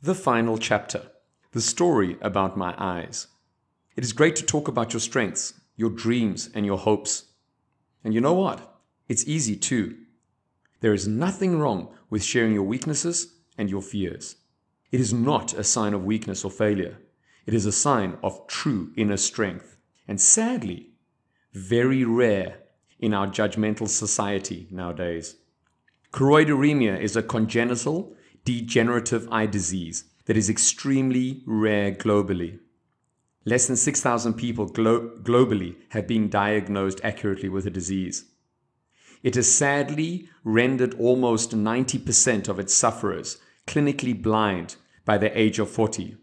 The final chapter The story about my eyes. It is great to talk about your strengths, your dreams, and your hopes. And you know what? It's easy too. There is nothing wrong with sharing your weaknesses and your fears. It is not a sign of weakness or failure. It is a sign of true inner strength. And sadly, very rare in our judgmental society nowadays. Choroideremia is a congenital degenerative eye disease that is extremely rare globally. Less than 6,000 people glo- globally have been diagnosed accurately with the disease. It has sadly rendered almost 90% of its sufferers clinically blind by the age of 40.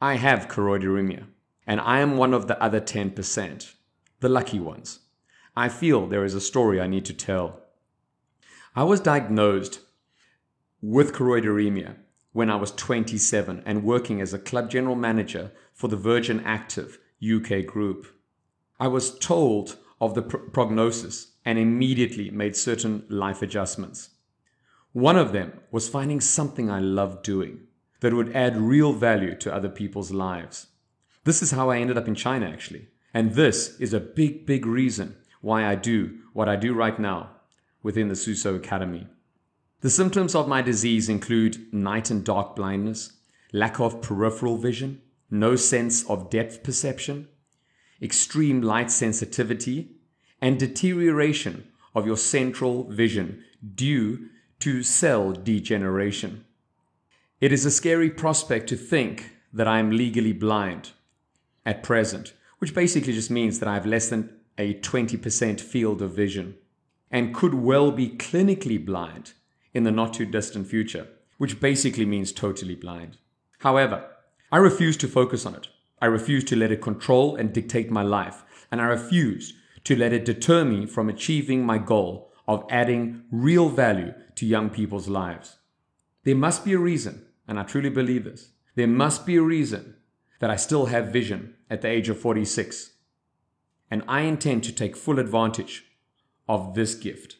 I have choroideremia, and I am one of the other 10%, the lucky ones. I feel there is a story I need to tell. I was diagnosed with choroideremia when I was 27 and working as a club general manager for the Virgin Active UK group. I was told of the pr- prognosis and immediately made certain life adjustments. One of them was finding something I loved doing that would add real value to other people's lives. This is how I ended up in China, actually. And this is a big, big reason why I do what I do right now within the Suso Academy. The symptoms of my disease include night and dark blindness, lack of peripheral vision, no sense of depth perception, extreme light sensitivity, and deterioration of your central vision due to cell degeneration. It is a scary prospect to think that I am legally blind at present, which basically just means that I have less than a 20% field of vision and could well be clinically blind in the not too distant future, which basically means totally blind. However, I refuse to focus on it. I refuse to let it control and dictate my life, and I refuse to let it deter me from achieving my goal of adding real value to young people's lives. There must be a reason, and I truly believe this. There must be a reason that I still have vision at the age of 46. And I intend to take full advantage of this gift.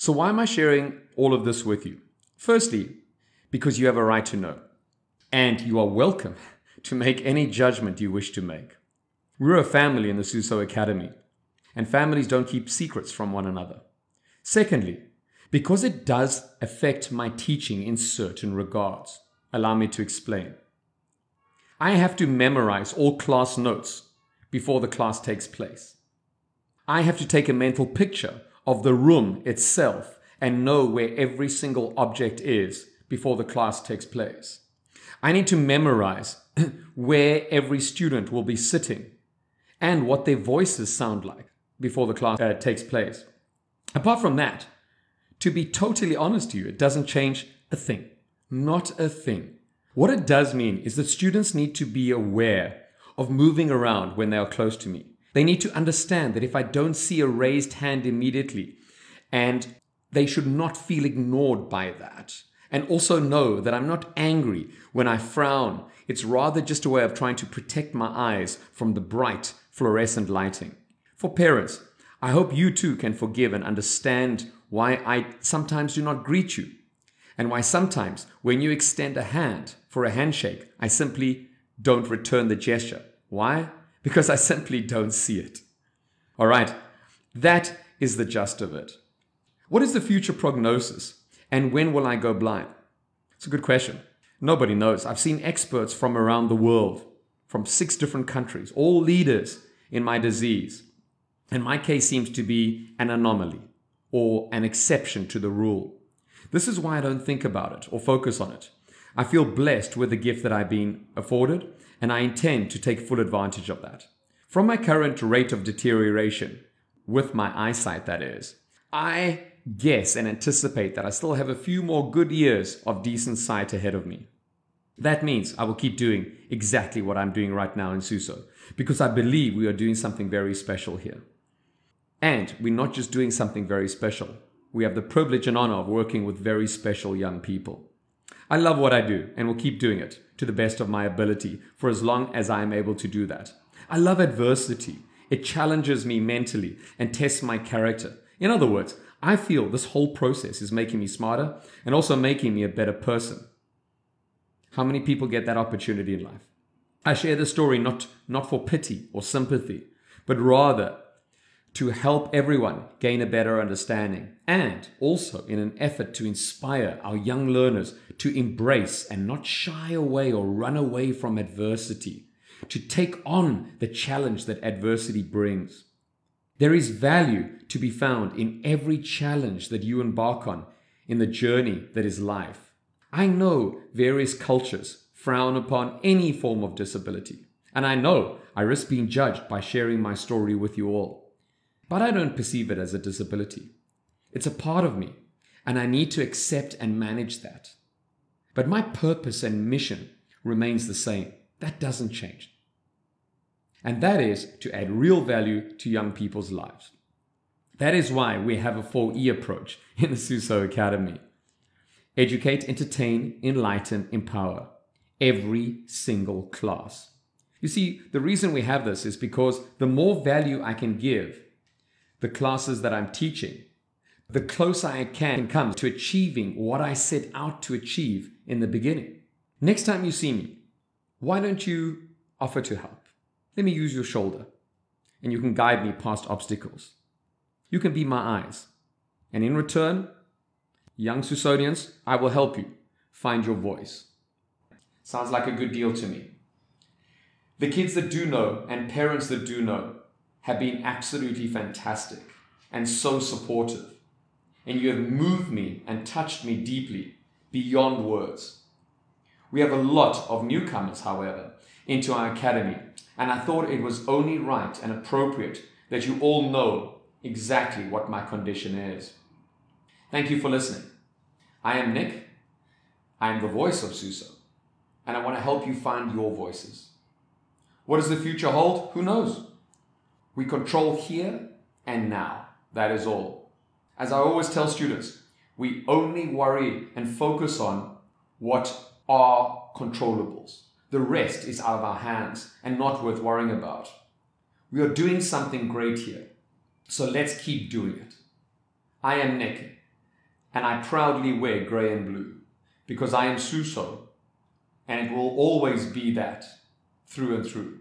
So, why am I sharing all of this with you? Firstly, because you have a right to know, and you are welcome to make any judgment you wish to make. We're a family in the Suso Academy, and families don't keep secrets from one another. Secondly, because it does affect my teaching in certain regards. Allow me to explain. I have to memorize all class notes before the class takes place. I have to take a mental picture of the room itself and know where every single object is before the class takes place. I need to memorize where every student will be sitting and what their voices sound like before the class uh, takes place. Apart from that, to be totally honest to you, it doesn't change a thing. Not a thing. What it does mean is that students need to be aware of moving around when they are close to me. They need to understand that if I don't see a raised hand immediately, and they should not feel ignored by that. And also know that I'm not angry when I frown. It's rather just a way of trying to protect my eyes from the bright fluorescent lighting. For parents, I hope you too can forgive and understand why I sometimes do not greet you. And why sometimes when you extend a hand for a handshake, I simply don't return the gesture. Why? Because I simply don't see it. All right, that is the gist of it. What is the future prognosis and when will I go blind? It's a good question. Nobody knows. I've seen experts from around the world, from six different countries, all leaders in my disease. And my case seems to be an anomaly or an exception to the rule. This is why I don't think about it or focus on it. I feel blessed with the gift that I've been afforded and I intend to take full advantage of that. From my current rate of deterioration, with my eyesight that is, I guess and anticipate that I still have a few more good years of decent sight ahead of me. That means I will keep doing exactly what I'm doing right now in Suso, because I believe we are doing something very special here. And we're not just doing something very special, we have the privilege and honor of working with very special young people. I love what I do and will keep doing it to the best of my ability for as long as I am able to do that. I love adversity. It challenges me mentally and tests my character. In other words, I feel this whole process is making me smarter and also making me a better person. How many people get that opportunity in life? I share this story not, not for pity or sympathy, but rather to help everyone gain a better understanding and also in an effort to inspire our young learners to embrace and not shy away or run away from adversity, to take on the challenge that adversity brings. There is value to be found in every challenge that you embark on in the journey that is life. I know various cultures frown upon any form of disability, and I know I risk being judged by sharing my story with you all. But I don't perceive it as a disability. It's a part of me, and I need to accept and manage that. But my purpose and mission remains the same. That doesn't change. And that is to add real value to young people's lives. That is why we have a 4E approach in the Suso Academy. Educate, entertain, enlighten, empower. Every single class. You see, the reason we have this is because the more value I can give the classes that I'm teaching, the closer I can come to achieving what I set out to achieve in the beginning. Next time you see me, why don't you offer to help? Let me use your shoulder, and you can guide me past obstacles. You can be my eyes. And in return, young Susonians, I will help you find your voice. Sounds like a good deal to me. The kids that do know and parents that do know have been absolutely fantastic and so supportive. And you have moved me and touched me deeply beyond words. We have a lot of newcomers, however, into our academy, and I thought it was only right and appropriate that you all know exactly what my condition is. Thank you for listening. I am Nick. I am the voice of Suso, and I want to help you find your voices. What does the future hold? Who knows? We control here and now. That is all. As I always tell students, we only worry and focus on what are controllables. The rest is out of our hands and not worth worrying about. We are doing something great here. So let's keep doing it. I am Nick, and I proudly wear grey and blue because I am Suso, and it will always be that through and through.